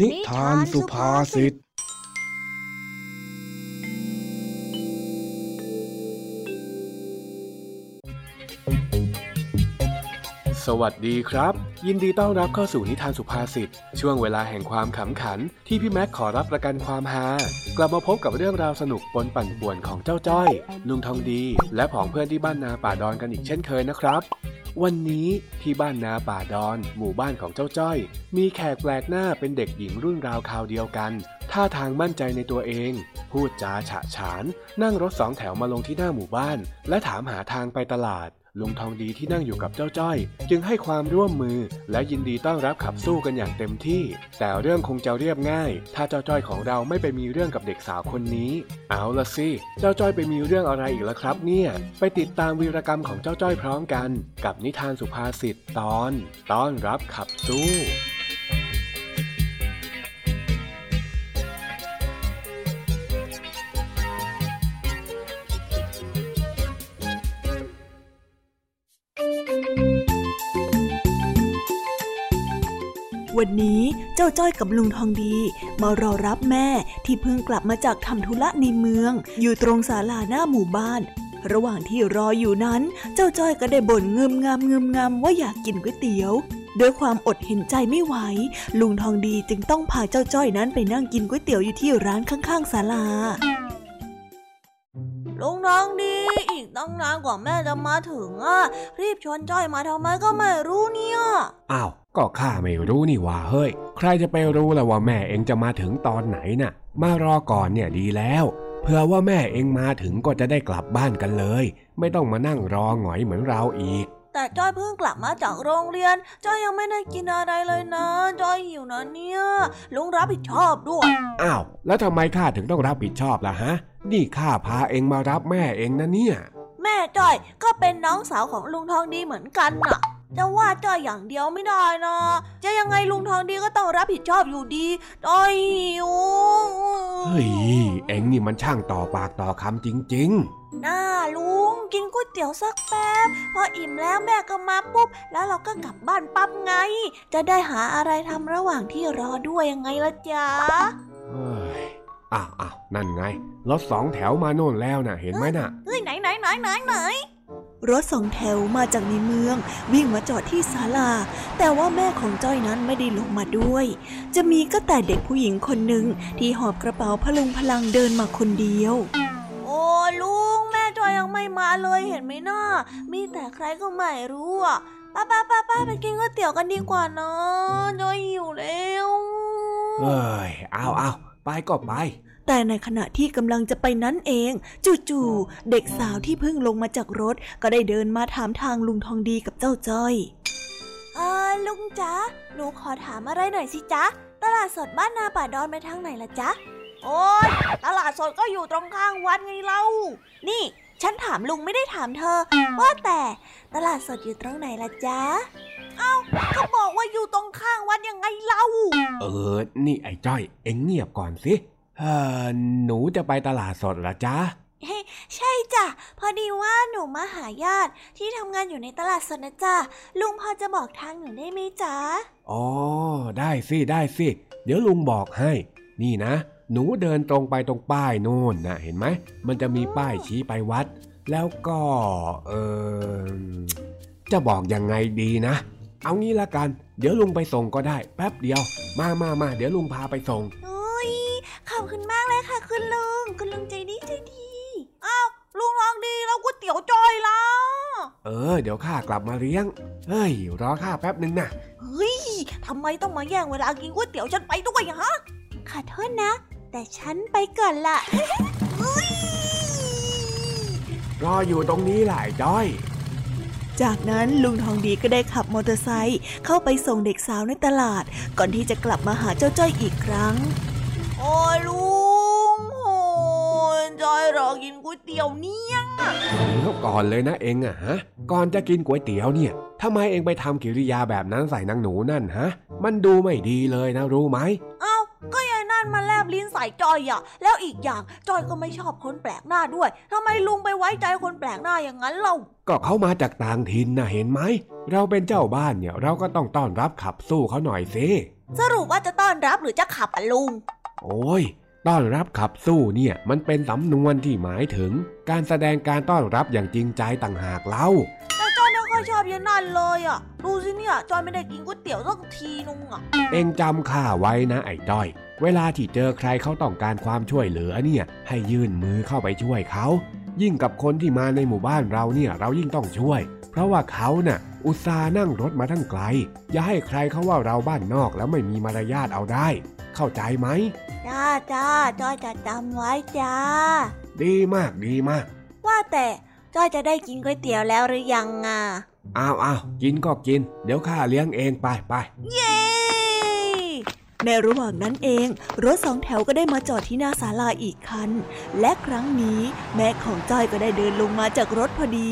นิทานสุภาษิตสวัสดีครับ ยินดีต้อนรับเข้าสู่นิทานสุภาษิตช่วงเวลาแห่งความขำขัน ที่พี่แม็กขอรับประกันความฮากลับมาพบกับเรื่องราวสนุกปนปั่นป่วนของเจ้าจ้อย ลุงทองดี และผองเพื่อนที่บ้านนาป่าดอนกันอีกเช่นเคยนะครับ วันนี้ที่บ้านนาป่าดอน หมู่บ้านของเจ้าจ้อย มีแขกแปลกหน้าเป็นเด็กหญิงรุ่นราวคราวเดียวกัน ท่าทางมั่นใจในตัวเอง พูดจาฉะฉาน นั่งรถสองแถวมาลงที่หน้าหมู่บ้าน และถามหาทางไปตลาด ลุงทองดีที่นั่งอยู่กับเจ้าจ้อย จึงให้ความร่วมมือและยินดีต้อนรับขับสู้กันอย่างเต็มที่ แต่เรื่องคงจะเรียบง่าย ถ้าเจ้าจ้อยของเราไม่ไปมีเรื่องกับเด็กสาวคนนี้ เอาละสิ เจ้าจ้อยไปมีเรื่องอะไรอีกล่ะครับ เนี่ย ไปติดตามวีรกรรมของเจ้าจ้อยพร้อมกัน กับนิทานสุภาษิตตอนต้อนรับขับสู้ จ้าจ้อยกับลุงทองดี มารอรับแม่ที่เพิ่งกลับมาจากทำธุระในเมือง อยู่ตรงศาลาหน้าหมู่บ้าน ระหว่างที่รออยู่นั้น เจ้าจ้อยก็ได้บ่นเงืมงามเงืมงามว่าอยากกินก๋วยเตี๋ยวด้วยความอดเห็นใจไม่ไหว ลุงทองดีจึงต้องพาเจ้าจ้อยนั้นไปนั่งกินก๋วยเตี๋ยวอยู่ที่ร้านข้างๆศาลาลุงทองดี อีกตั้งนานกว่าแม่จะมาถึงอะ รีบชวนจ้อยมาทำไมก็ไม่รู้เนี่ย อ้าว ก็ข้าไม่รู้นี่ว่าเฮ้ย ใครจะไปรู้ล่ะว่าแม่เองจะมาถึงตอนไหนน่ะ มารอก่อนเนี่ยดีแล้ว เผื่อว่าแม่เองมาถึงก็จะได้กลับบ้านกันเลย ไม่ต้องมานั่งรอหงอยเหมือนเราอีก แต่จ้อยเพิ่งกลับมาจากโรงเรียน จ้อยยังไม่ได้กินอะไรเลยนะ จ้อยหิวนะเนี่ย ลุงรับผิดชอบด้วย อ้าว แล้วทำไมข้าถึงต้องรับผิดชอบล่ะฮะ นี่ข้าพาเองมารับแม่เองนะเนี่ย แม่จ้อยก็เป็นน้องสาวของลุงทองดีเหมือนกันน่ะ จะว่าจ้อยอย่างเดียวไม่ได้นะ จะยังไงลุงทองดีก็ต้องรับผิดชอบอยู่ดีจ้อยหิวเฮ้ย เอ็งนี่มันช่างต่อปากต่อคำจริง ๆ น่าลุงกินก๋วยเตี๋ยวสักแป๊บ พออิ่มแล้วแม่ก็มาปุ๊บ แล้วเราก็กลับบ้านปั๊บไง จะได้หาอะไรทำระหว่างที่รอด้วยยังไงล่ะจ๊ะเฮ้ยอ้าวอ้าวนั่นไงรถสองแถวมาโน่นแล้วน่ะ เห็นไหมน่ะเฮ้ยไหนไหนไหนไหนไหน รถสองแถวมาจากในเมือง วิ่งมาจอดที่ศาลา แต่ว่าแม่ของจ้อยนั้นไม่ได้ลงมาด้วย จะมีก็แต่เด็กผู้หญิงคนหนึ่งที่หอบกระเป๋าพลุงพลังเดินมาคนเดียว โอ้ลุงแม่จอยยังไม่มาเลยเห็นไหมน้ามีแต่ใครก็ไม่รู้อะป้าป้าป้าป้าไปกินก๋วยเตี๋ยวกันดีกว่านะจอยหิวแล้วเฮ้ยเอาเอาไปก็ไป แต่ในขณะที่กำลังจะไปนั้นเอง จู่ๆเด็กสาวที่เพิ่งลงมาจากรถ ก็ได้เดินมาถามทางลุงทองดีกับเจ้าจ้อยเออลุงจ๊ะหนูขอถามอะไรหน่อยสิจ๊ะตลาดสดบ้านนาป่าดอนไปทางไหนล่ะจ๊ะโอ้ยตลาดสดก็อยู่ตรงข้างวัดไงเล่า นี่ ฉันถามลุงไม่ได้ถามเธอ ว่าแต่ตลาดสดอยู่ตรงไหนล่ะจ๊ะ เอ้าก็บอกว่าอยู่ตรงข้างวัดยังไงเล่า เออ นี่ไอ้จ้อย เอ็งเงียบก่อนสิเออ หนูจะไปตลาดสดเหรอจ๊ะ ใช่จ้ะ พอดีว่าหนูมาหาญาติที่ทำงานอยู่ในตลาดสดนะจ๊ะ ลุงพอจะบอกทางหนูได้ไหมจ๊ะ อ๋อ ได้สิได้สิ เดี๋ยวลุงบอกให้ นี่นะ หนูเดินตรงไปตรงป้ายโน่นนะเห็นไหม มันจะมีป้ายชี้ไปวัด แล้วก็ เออจะบอกยังไงดีนะ เอางี้ละกัน เดี๋ยวลุงไปส่งก็ได้ แป๊บเดียว มามามาเดี๋ยวลุงพาไปส่ง ขอบคุณมากเลยค่ะคุณลุง คุณลุงใจดีใจดี อ้าวลุงลองดีแล้วก๋วยเตี๋ยวจอยล่ะเออ เดี๋ยวข้ากลับมาเลี้ยง เฮ้ย รอข้าแป๊บหนึ่งนะเฮ้ยทำไมต้องมาแย่งเวลากินก๋วยเตี๋ยวฉันไปด้วยฮะขอโทษนะ แต่ฉันไปก่อนละรออยู่ตรงนี้แหละจอย จากนั้นลุงทองดีก็ได้ขับมอเตอร์ไซค์เข้าไปส่งเด็กสาวในตลาด ก่อนที่จะกลับมาหาเจ้าจ้อยอีกครั้ง โอ้ยลุงโอ้ยจอยรอกินก๋วยเตี๋ยวเนี่ยเดี๋ยวก่อนเลยนะเองอะฮะ ก่อนจะกินก๋วยเตี๋ยวเนี่ยทำไมเองไปทำกิริยาแบบนั้นใส่นางหนูนั่นฮะ มันดูไม่ดีเลยนะรู้ไหมเอ้าก็ยายนั่นนมาแลบลิ้นใส่จอยอะแล้วอีกอย่างจอยก็ไม่ชอบคนแปลกหน้าด้วยทำไมลุงไปไว้ใจคนแปลกหน้าอย่างนั้นเล่าก็เขามาจากต่างถิ่นนะเห็นไหม เราเป็นเจ้าบ้านเนี่ยเราก็ต้องต้อนรับขับสู้เขาหน่อยสิ สรุปว่าจะต้อนรับหรือจะขับอะลุง โอ้ย ต้อนรับขับสู้เนี่ย มันเป็นสำนวนที่หมายถึง การแสดงการต้อนรับอย่างจริงใจต่างหากเล่าแต่จอยไม่ค่อยชอบยายนั่นเลยอะ ดูสิเนี่ยจอยไม่ได้กินก๋วยเตี๋ยวสักทีนึงอะ เองจำข้าไว้นะไอ้ด้อย เวลาที่เจอใครเขาต้องการความช่วยเหลือเนี่ย ให้ยื่นมือเข้าไปช่วยเขายิ่งกับคนที่มาในหมู่บ้านเราเนี่ยเรายิ่งต้องช่วย เพราะว่าเขาน่ะอุตส่าห์นั่งรถมาทั้งไกล อย่าให้ใครเขาว่าเราบ้านนอกแล้วไม่มีมารยาทเอาได้ เข้าใจไหมจ้าจ้าจอยจะจำไว้จ้า ดีมากดีมาก ว่าแต่จอยจะได้กินก๋วยเตี๋ยวแล้วหรือยังอะอ้าวอ้าวกินก็กิน เดี๋ยวข้าเลี้ยงเองไปไปเย้ ในระหว่างนั้นเอง รถสองแถวก็ได้มาจอดที่หน้าศาลาอีกคัน และครั้งนี้แม่ของจ้อยก็ได้เดินลงมาจากรถพอดี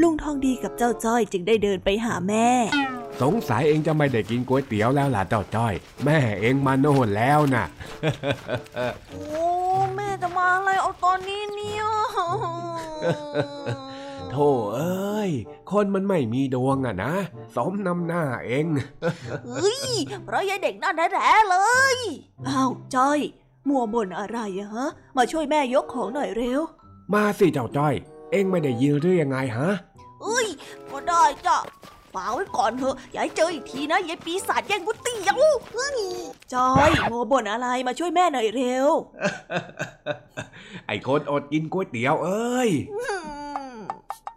ลุงทองดีกับเจ้าจ้อยจึงได้เดินไปหาแม่ สงสัยเองจะไม่ได้กินก๋วยเตี๋ยวแล้วล่ะเจ้าจ้อย แม่เองมาโน่นแล้วน่ะโอ้แม่จะมาอะไรเอาตอนนี้เนี่ยโธ่เอ้ย คนมันไม่มีดวงอะนะ สมน้ำหน้าเองเฮ้ยเพราะยายเด็กนั่นแท้ๆเลย อ้าวจ้อย มัวบ่นอะไรอะฮะ มาช่วยแม่ยกของหน่อยเร็ว มาสิเจ้าจ้อย เองไม่ได้ยินหรือยังไงฮะเอ้ย ก็ได้จ้ะฝากไว้ก่อนเถอะ อย่าให้เจออีกทีนะยายปีศาจแย่งก๋วยเตี๋ยวเฮ้ยจ้อยมัวบ่นอะไรมาช่วยแม่หน่อยเร็ว ไอ้คนอดกินก๋วยเตี๋ยวเอ้ย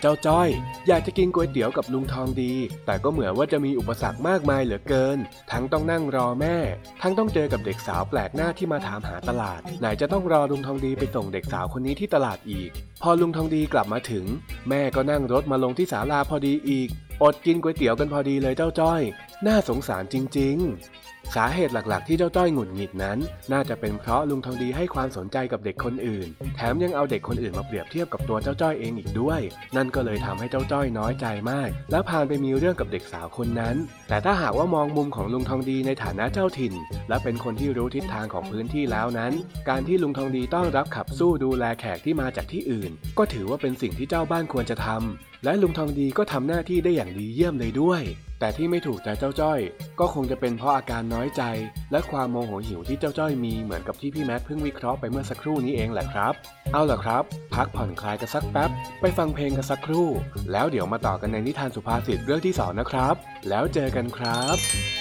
เจ้าจ้อย อยากจะกินก๋วยเตี๋ยวกับลุงทองดี แต่ก็เหมือนว่าจะมีอุปสรรคมากมายเหลือเกิน ทั้งต้องนั่งรอแม่ ทั้งต้องเจอกับเด็กสาวแปลกหน้าที่มาถามหาตลาด ไหนจะต้องรอลุงทองดีไปส่งเด็กสาวคนนี้ที่ตลาดอีก พอลุงทองดีกลับมาถึง แม่ก็นั่งรถมาลงที่ศาลาพอดีอีก อดกินก๋วยเตี๋ยวกันพอดีเลยเจ้าจ้อย น่าสงสารจริง ๆ สาเหตุหลักๆ ที่เจ้าจ้อยหงุดหงิดนั้น น่าจะเป็นเพราะลุงทองดีให้ความสนใจกับเด็กคนอื่น แถมยังเอาเด็กคนอื่นมาเปรียบเทียบกับตัวเจ้าจ้อยเองอีกด้วย นั่นก็เลยทำให้เจ้าจ้อยน้อยใจมาก แล้วพานไปมีเรื่องกับเด็กสาวคนนั้น แต่ถ้าหากว่ามองมุมของลุงทองดีในฐานะเจ้าถิ่น และเป็นคนที่รู้ทิศทางของพื้นที่แล้วนั้น การที่ลุงทองดีต้อนรับขับสู้ดูแลแขกที่มาจากที่อื่น ก็ถือว่าเป็นสิ่งที่เจ้าบ้านควรจะทำและลุงทองดีก็ทำหน้าที่ได้อย่างดีเยี่ยมเลยด้วย แต่ที่ไม่ถูกใจเจ้าจ้อย ก็คงจะเป็นเพราะอาการน้อยใจ และความโมโหหิวที่เจ้าจ้อยมีเหมือนกับที่พี่แมทเพิ่งวิเคราะห์ไปเมื่อสักครู่นี้เองแหละครับ เอาล่ะครับ พักผ่อนคลายกันสักแป๊บ ไปฟังเพลงกันสักครู่ แล้วเดี๋ยวมาต่อกันในนิทานสุภาษิตเรื่องที่สองนะครับ แล้วเจอกันครับ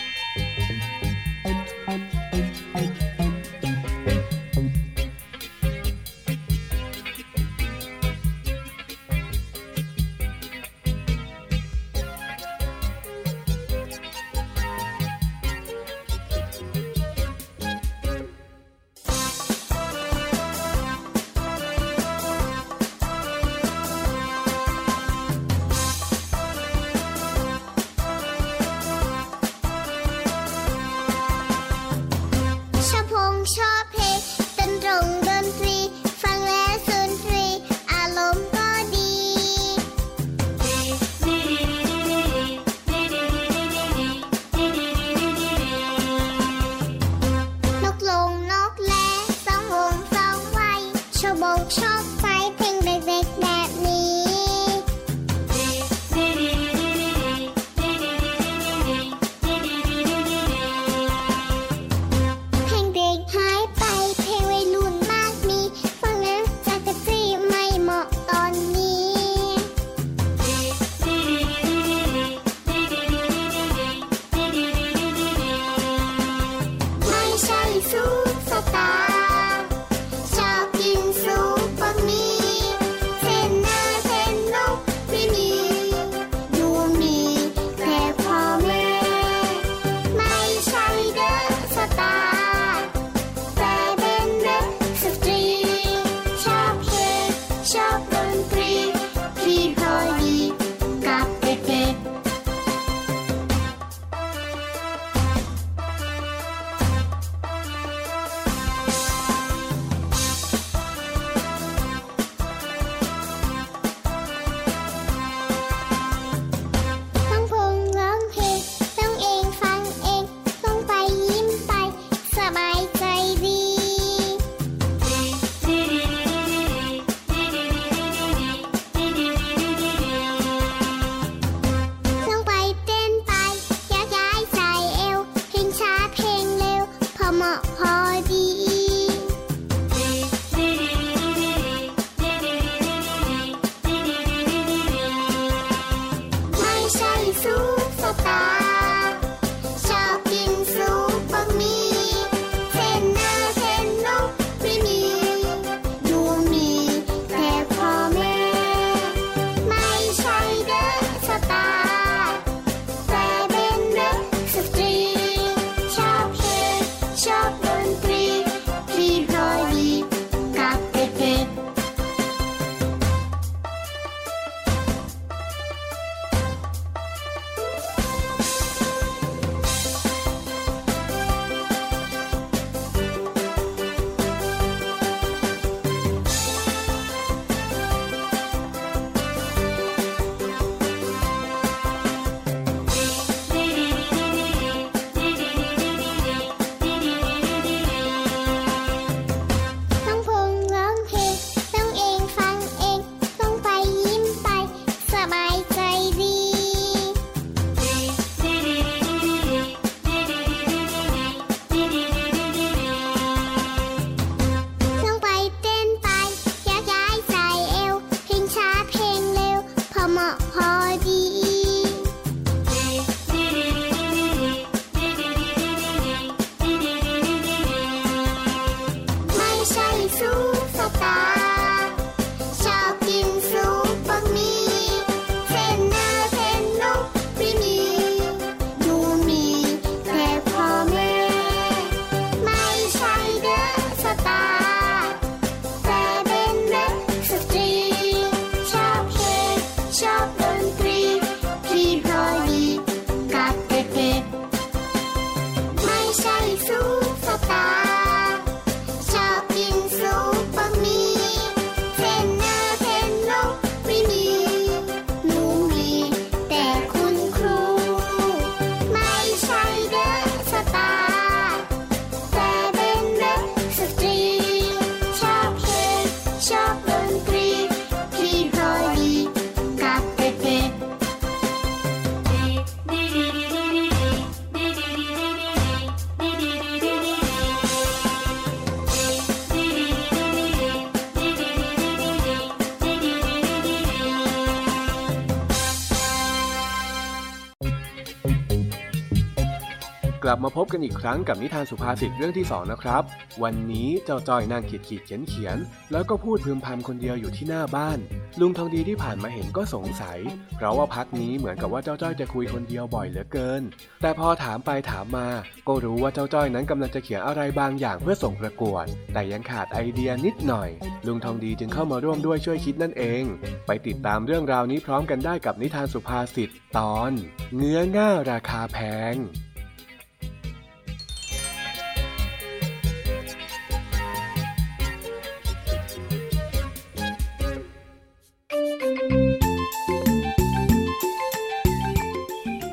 บมาพบกันอีกครั้งกับนิทานสุภาษิตเรื่องที่สองนะครับ วันนี้เจ้าจ้อยนั่งขีดขีดเขียนเขียน แล้วก็พูดพึมพำคนเดียวอยู่ที่หน้าบ้าน ลุงทองดีที่ผ่านมาเห็นก็สงสัย เพราะว่าพักนี้เหมือนกับว่าเจ้าจ้อยจะคุยคนเดียวบ่อยเหลือเกิน แต่พอถามไปถามมา ก็รู้ว่าเจ้าจ้อยนั้นกำลังจะเขียนอะไรบางอย่างเพื่อส่งประกวด แต่ยังขาดไอเดียนิดหน่อย ลุงทองดีจึงเข้ามาร่วมด้วยช่วยคิดนั่นเอง ไปติดตามเรื่องราวนี้พร้อมกันได้กับนิทานสุภาษิตตอน เงื้อง่าราคาแพง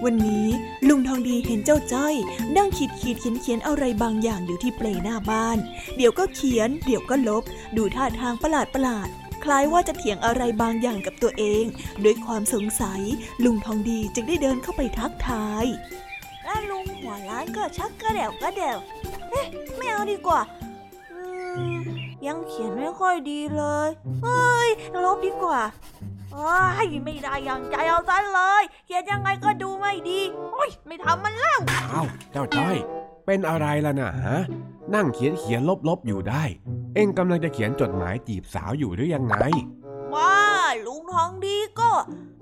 วันนี้ลุงทองดีเห็นเจ้าจ้อยนั่งขีดขีดเขียนเขียนอะไรบางอย่างอยู่ที่เปลหน้าบ้าน เดี๋ยวก็เขียน เดี๋ยวก็ลบ ดูท่าทางประหลาดประหลาดคล้ายว่าจะเถียงอะไรบางอย่างกับตัวเอง ด้วยความสงสัย ลุงทองดีจึงได้เดินเข้าไปทักทายแล้วลุงหัวล้านก็ชักกระเดวกระเดวเอ๊ะไม่เอาดีกว่ายังเขียนไม่ค่อยดีเลย เฮ้ยลบดีกว่า อ้ายไม่ได้อย่างใจเอาซะเลย เขียนยังไงก็ดูไม่ดี โอ้ยไม่ทำมันแล้วอ้าวเจ้าจ้อย เป็นอะไรล่ะนะฮะ นั่งเขียนเขียนลบลบๆอยู่ได้ เอ็งกำลังจะเขียนจดหมายจีบสาวอยู่หรือยังไงว่าลุงทองดีก็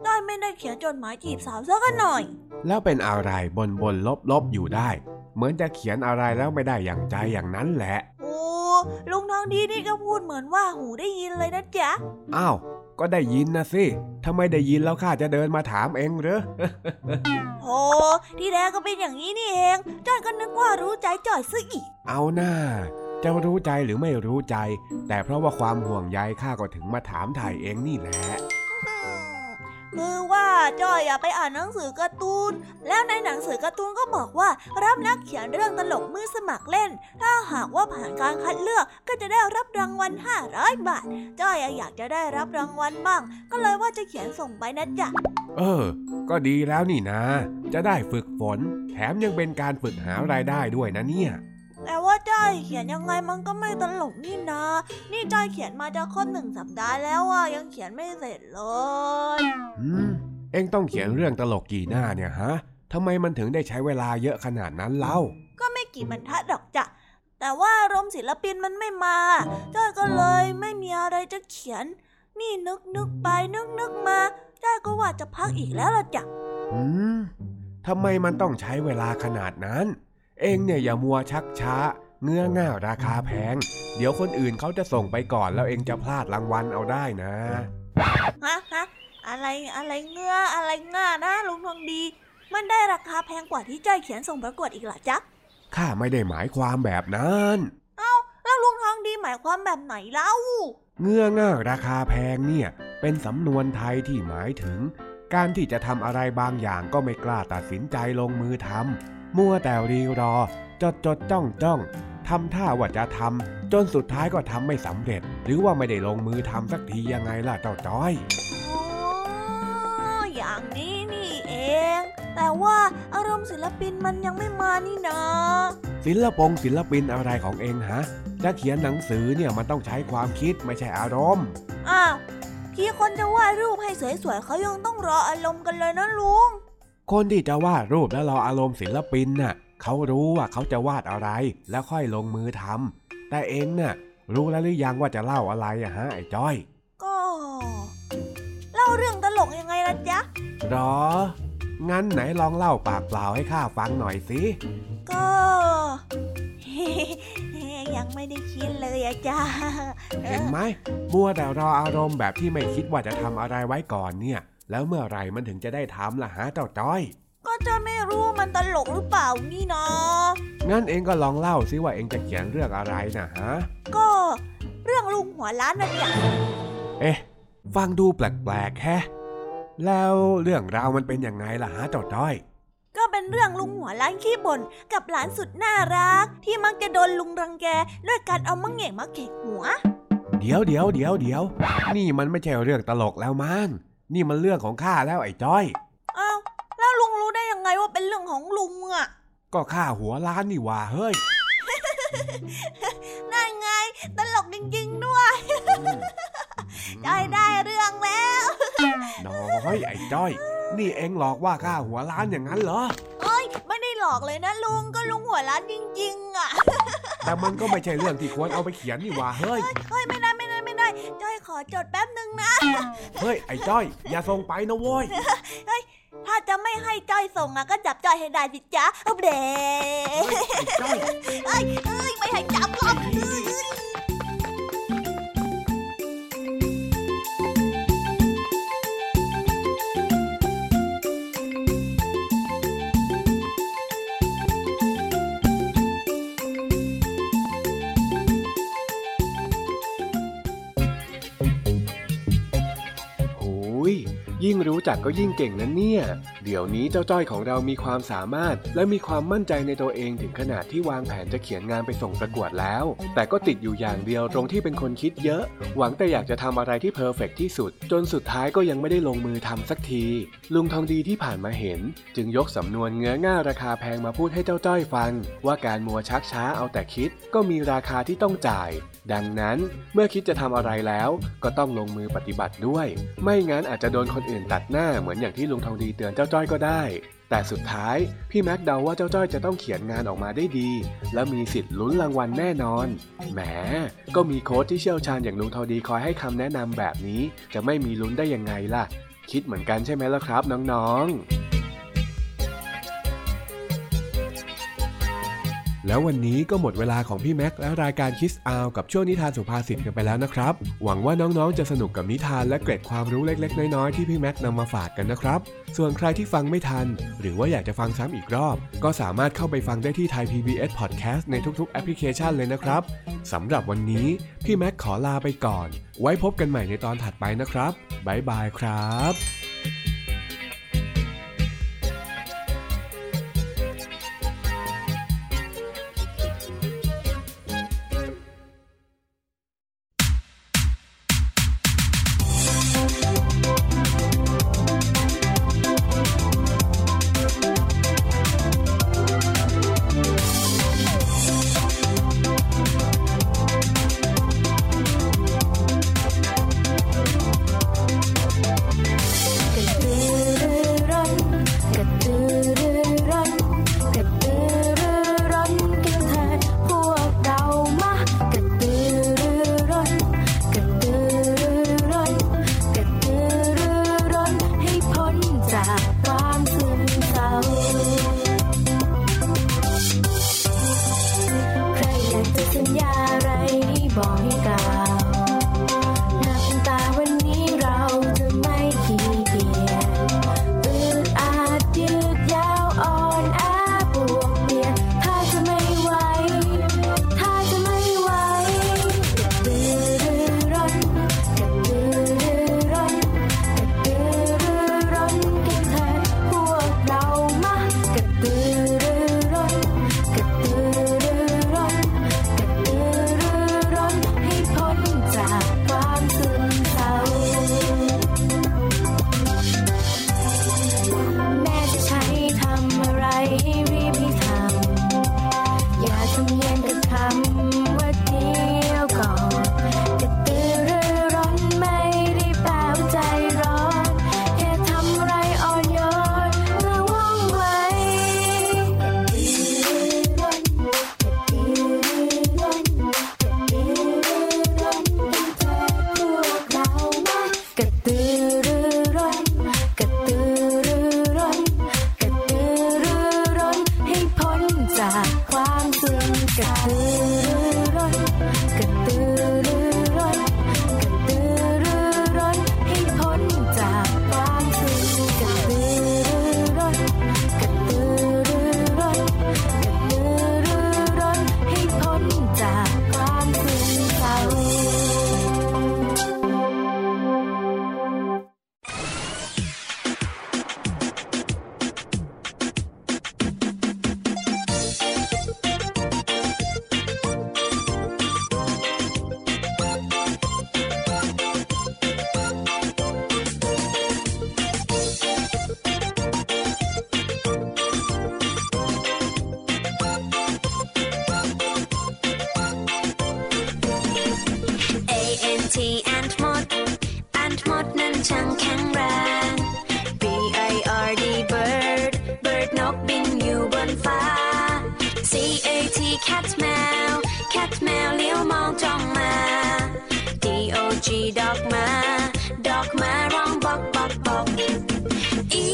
ได้ไม่ได้เขียนจดหมายจีบสาวสักหน่อย แล้วเป็นอะไรบนบนลบลบๆอยู่ได้ เหมือนจะเขียนอะไรแล้วไม่ได้อย่างใจอย่างนั้นแหละโอ้ลุงทองดีนี่ก็พูดเหมือนว่าหูได้ยินเลยนะจ๊ะอ้าว ก็ได้ยินนะสิถ้าไม่ได้ยินแล้วข้าจะเดินมาถามเองเหรอโอ้ที่แท้ก็เป็นอย่างนี้นี่เองจ้อยก็นึกว่ารู้ใจจ่อยซะอีก เอาหน้าจะรู้ใจหรือไม่รู้ใจ แต่เพราะว่าความห่วงใยข้าก็ถึงมาถามถ่ายเองนี่แหละ คือว่าจ้อยอะไปอ่านหนังสือการ์ตูน แล้วในหนังสือการ์ตูนก็บอกว่า รับนักเขียนเรื่องตลกมือสมัครเล่น ถ้าหากว่าผ่านการคัดเลือกก็จะได้รับรางวัล 500 บาทจ้อยอยากจะได้รับรางวัลบ้าง ก็เลยว่าจะเขียนส่งไปนะจ๊ะเออ ก็ดีแล้วนี่นะ จะได้ฝึกฝน แถมยังเป็นการฝึกหารายได้ด้วยนะเนี่ย แต่ว่าจ้อยเขียนยังไงมันก็ไม่ตลกนี่นานี่จ้อยเขียนมาจะครบหนึ่งสัปดาห์แล้วอะยังเขียนไม่เสร็จเลยอืมเอ็งต้องเขียนเรื่องตลกกี่หน้าเนี่ยฮะทำไมมันถึงได้ใช้เวลาเยอะขนาดนั้นเล่า ก็ไม่กี่บรรทัดดอกจ้ะแต่ว่าอารมณ์ศิลปินมันไม่มาจ้อยก็เลยไม่มีอะไรจะเขียน นี่นึกนึกไปนึกนึกมาจ้อยก็ว่าจะพักอีกแล้วล่ะจ้ะอืมทำไมมันต้องใช้เวลาขนาดนั้น เอ็งเนี่ยอย่ามัวชักช้า เงื่อง่าราคาแพง เดี๋ยวคนอื่นเขาจะส่งไปก่อนแล้วเอ็งจะพลาดรางวัลเอาได้นะฮะฮะอะไรอะไรเงื้ออะไรง่านะลุงทองดี มันได้ราคาแพงกว่าที่จ้อยเขียนส่งประกวดอีกเหรอจ๊ะข้าไม่ได้หมายความแบบนั้นแล้วลุงทองดีหมายความแบบไหนเล่า เงื่อง่าราคาแพงเนี่ยเป็นสำนวนไทยที่หมายถึง การที่จะทำอะไรบางอย่างก็ไม่กล้าตัดสินใจลงมือทำ มัวแต่รีรอ จดจดจ้องจ้องทำท่าว่าจะทำจนสุดท้ายก็ทำไม่สำเร็จ หรือว่าไม่ได้ลงมือทำสักทียังไงล่ะเจ้าจ้อยอ๋ออย่างนี้นี่เอง แต่ว่าอารมณ์ศิลปินมันยังไม่มานี่นะ ศิลปงศิลปินอะไรของเองฮะจะเขียนหนังสือเนี่ยมันต้องใช้ความคิดไม่ใช่อารมณ์อ้าวพี่คนจะวาดรูปให้สวยๆเขายังต้องรออารมณ์กันเลยนะลุง คนที่จะวาดรูปแล้วรออารมณ์ศิลปินน่ะเขารู้ว่าเขาจะวาดอะไรแล้วค่อยลงมือทำแต่เองน่ะรู้แล้วหรือยังว่าจะเล่าอะไรอะฮะไอ้จ้อย ก็ เล่าเรื่องตลกยังไงล่ะจ๊ะหรอ งั้นไหนลองเล่าปากเปล่าให้ข้าฟังหน่อยสิก็ยังไม่ได้คิดเลยอะจ้าเห็นไหมมัวแต่รออารมณ์แบบที่ไม่คิดว่าจะทำอะไรไว้ก่อนเนี่ย แล้วเมื่อไหร่มันถึงจะได้ทำล่ะฮะเจ้าจ้อย ก็จะไม่รู้ว่ามันตลกหรือเปล่านี่นะงั้นเองก็ลองเล่าสิว่าเองจะเขียนเรื่องอะไรนะฮะ ก็ เรื่องลุงหัวล้านนะจ๊ะเอ๊ะ ฟังดูแปลกๆแฮะ แล้วเรื่องราวมันเป็นยังไงล่ะฮะเจ้าจ้อยก็เป็นเรื่องลุงหัวล้านขี้บ่นกับหลานสุดน่ารัก ที่มักจะโดนลุงรังแกด้วยการเอามะเหง่งมาเขกหัว เดี๋ยวเดี๋ยวเดี๋ยวเดี๋ยวนี่มันไม่ใช่เรื่องตลกแล้วมั้ง นี่มันเรื่องของข้าแล้วไอ้จ้อยอ้าวแล้วลุงรู้ได้ยังไงว่าเป็นเรื่องของลุงอะก็ข้าหัวล้านนี่หว่าเฮ้ยนั่นไงตลกจริงๆด้วยได้ได้เรื่องแล้วน้อยไอ้จ้อย นี่เองหลอกว่าข้าหัวล้านอย่างนั้นเหรอเอ้ยไม่ได้หออกเลยนะลุงก็ลุงหัวล้านจริง ๆ อะ แต่มันก็ไม่ใช่เรื่องที่ควรเอาไปเขียนนี่หว่าเฮ้ยเฮ้ยไม่ได้ไขอจดแป๊บหนึ่งนะ เฮ้ย ไอ้จ้อย อย่าส่งไปนะโว้ย ถ้าจะไม่ให้จ้อยส่งอะก็จับจ้อยให้ได้สิจ๊ะเอาเดเฮ้ยไอ้จ้อย เอ้ยเอ้ยไม่ให้จับหรอกเอ้ย ยิ่งรู้จักก็ยิ่งเก่งนะเนี่ย เดี๋ยวนี้เจ้าจ้อยของเรามีความสามารถ และมีความมั่นใจในตัวเองถึงขนาดที่วางแผนจะเขียนงานไปส่งประกวดแล้ว แต่ก็ติดอยู่อย่างเดียวตรงที่เป็นคนคิดเยอะ หวังแต่อยากจะทำอะไรที่เพอร์เฟกที่สุด จนสุดท้ายก็ยังไม่ได้ลงมือทำสักที ลุงทองดีที่ผ่านมาเห็น จึงยกสำนวนเงื้อง่าราคาแพงมาพูดให้เจ้าจ้อยฟัง ว่าการมัวชักช้าเอาแต่คิด ก็มีราคาที่ต้องจ่าย ดังนั้นเมื่อคิดจะทำอะไรแล้ว ก็ต้องลงมือปฏิบัติด้วย ไม่งั้นอาจจะโดนคนอื่นตัดหน้าเหมือนอย่างที่ลุงทองดีเตือนเจ้าจ้อยก็ได้ แต่สุดท้ายพี่แม็กเดาว่าเจ้าจ้อยจะต้องเขียนงานออกมาได้ดี และมีสิทธิ์ลุ้นรางวัลแน่นอน แหม ก็มีโค้ชที่เชี่ยวชาญอย่างลุงทองดีคอยให้คำแนะนำแบบนี้ จะไม่มีลุ้นได้ยังไงล่ะ คิดเหมือนกันใช่ไหมล่ะครับน้องๆ แล้ววันนี้ก็หมดเวลาของพี่แม็กและรายการ Kids Hour กับช่วงนิทานสุภาษิตกันไปแล้วนะครับ หวังว่าน้องๆจะสนุกกับนิทานและเกร็ดความรู้เล็กๆ น้อยๆที่พี่แม็กนำมาฝากกันนะครับ ส่วนใครที่ฟังไม่ทัน หรือว่าอยากจะฟังซ้ำอีกรอบ ก็สามารถเข้าไปฟังได้ที่ Thai PBS Podcast ในทุกๆแอปพลิเคชันเลยนะครับสำหรับวันนี้พี่แม็กขอลาไปก่อน ไว้พบกันใหม่ในตอนถัดไปนะครับบ๊ายบายครับ แคทแมวแคทแมวเลี้ยวมองจ้องมา dog dog มา dog มาร้องบอกบอกบอก e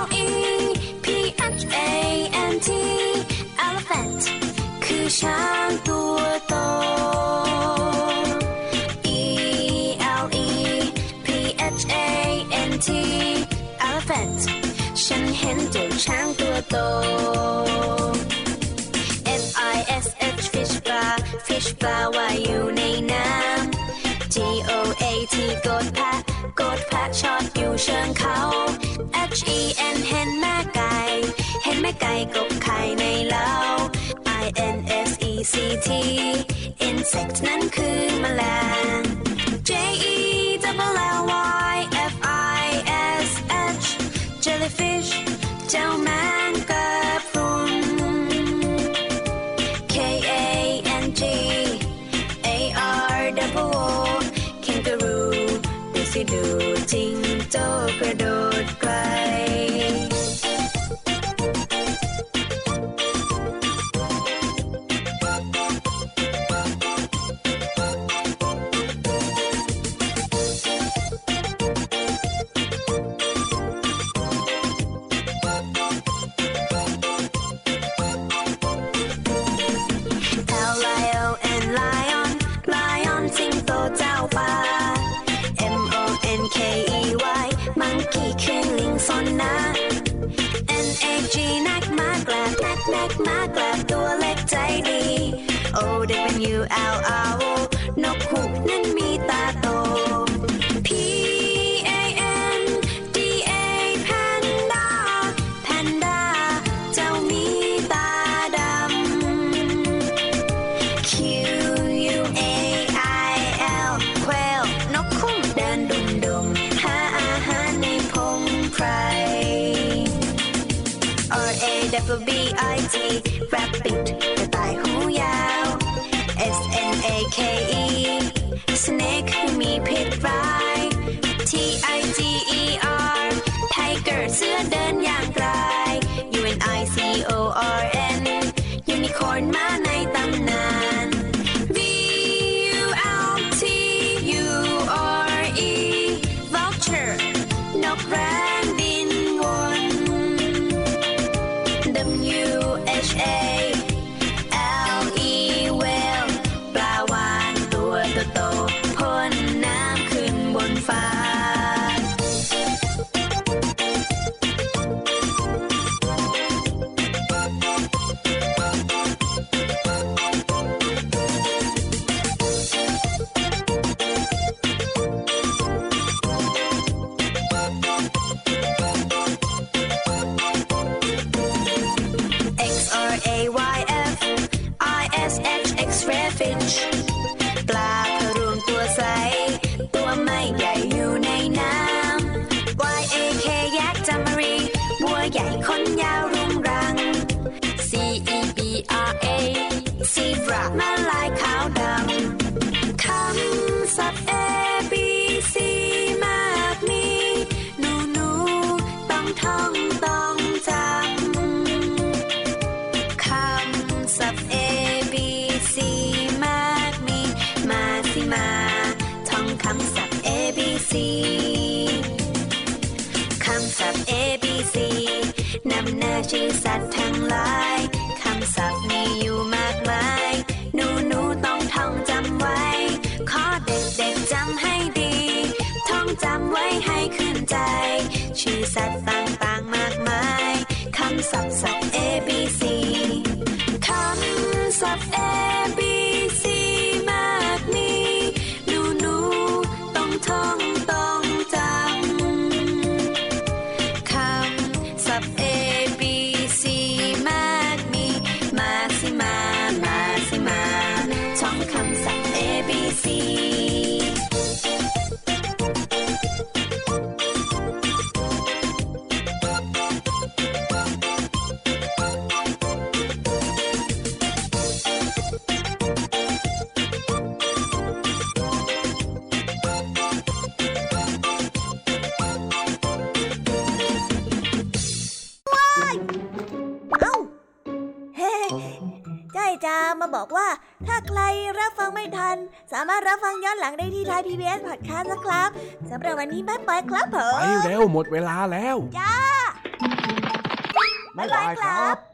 l e p h a n t elephant คือช้างตัวโต e l e p h a n t elephant ฉันเห็นเจ้าช้างตัวโต SH Fish Bar Fish Bar ว่าอยู่ในน้ำ G O A T กดแพะกดแพะชอบอยู่เชิงเขา H E N เห็นแม่ไก่ เห็นแม่ไก่กบไข่ในเล้า I N S E C T insect นั้นคือแมลง oh, dipping you out. านทังหลาคำศัพมีอยู่มากมาย หนูหนูต้องท่องจำไว้ ขอเด็กเด็กจำให้ดี ท่องจำไว้ให้ขึ้นใจ รถรับฟังย้อนหลังได้ที่ Thai PBS Podcast นะครับสำหรับวันนี้บ๊ายบายครับผไปมเร็วหมดเวลาแล้ว จ้าบ๊ายบายครับ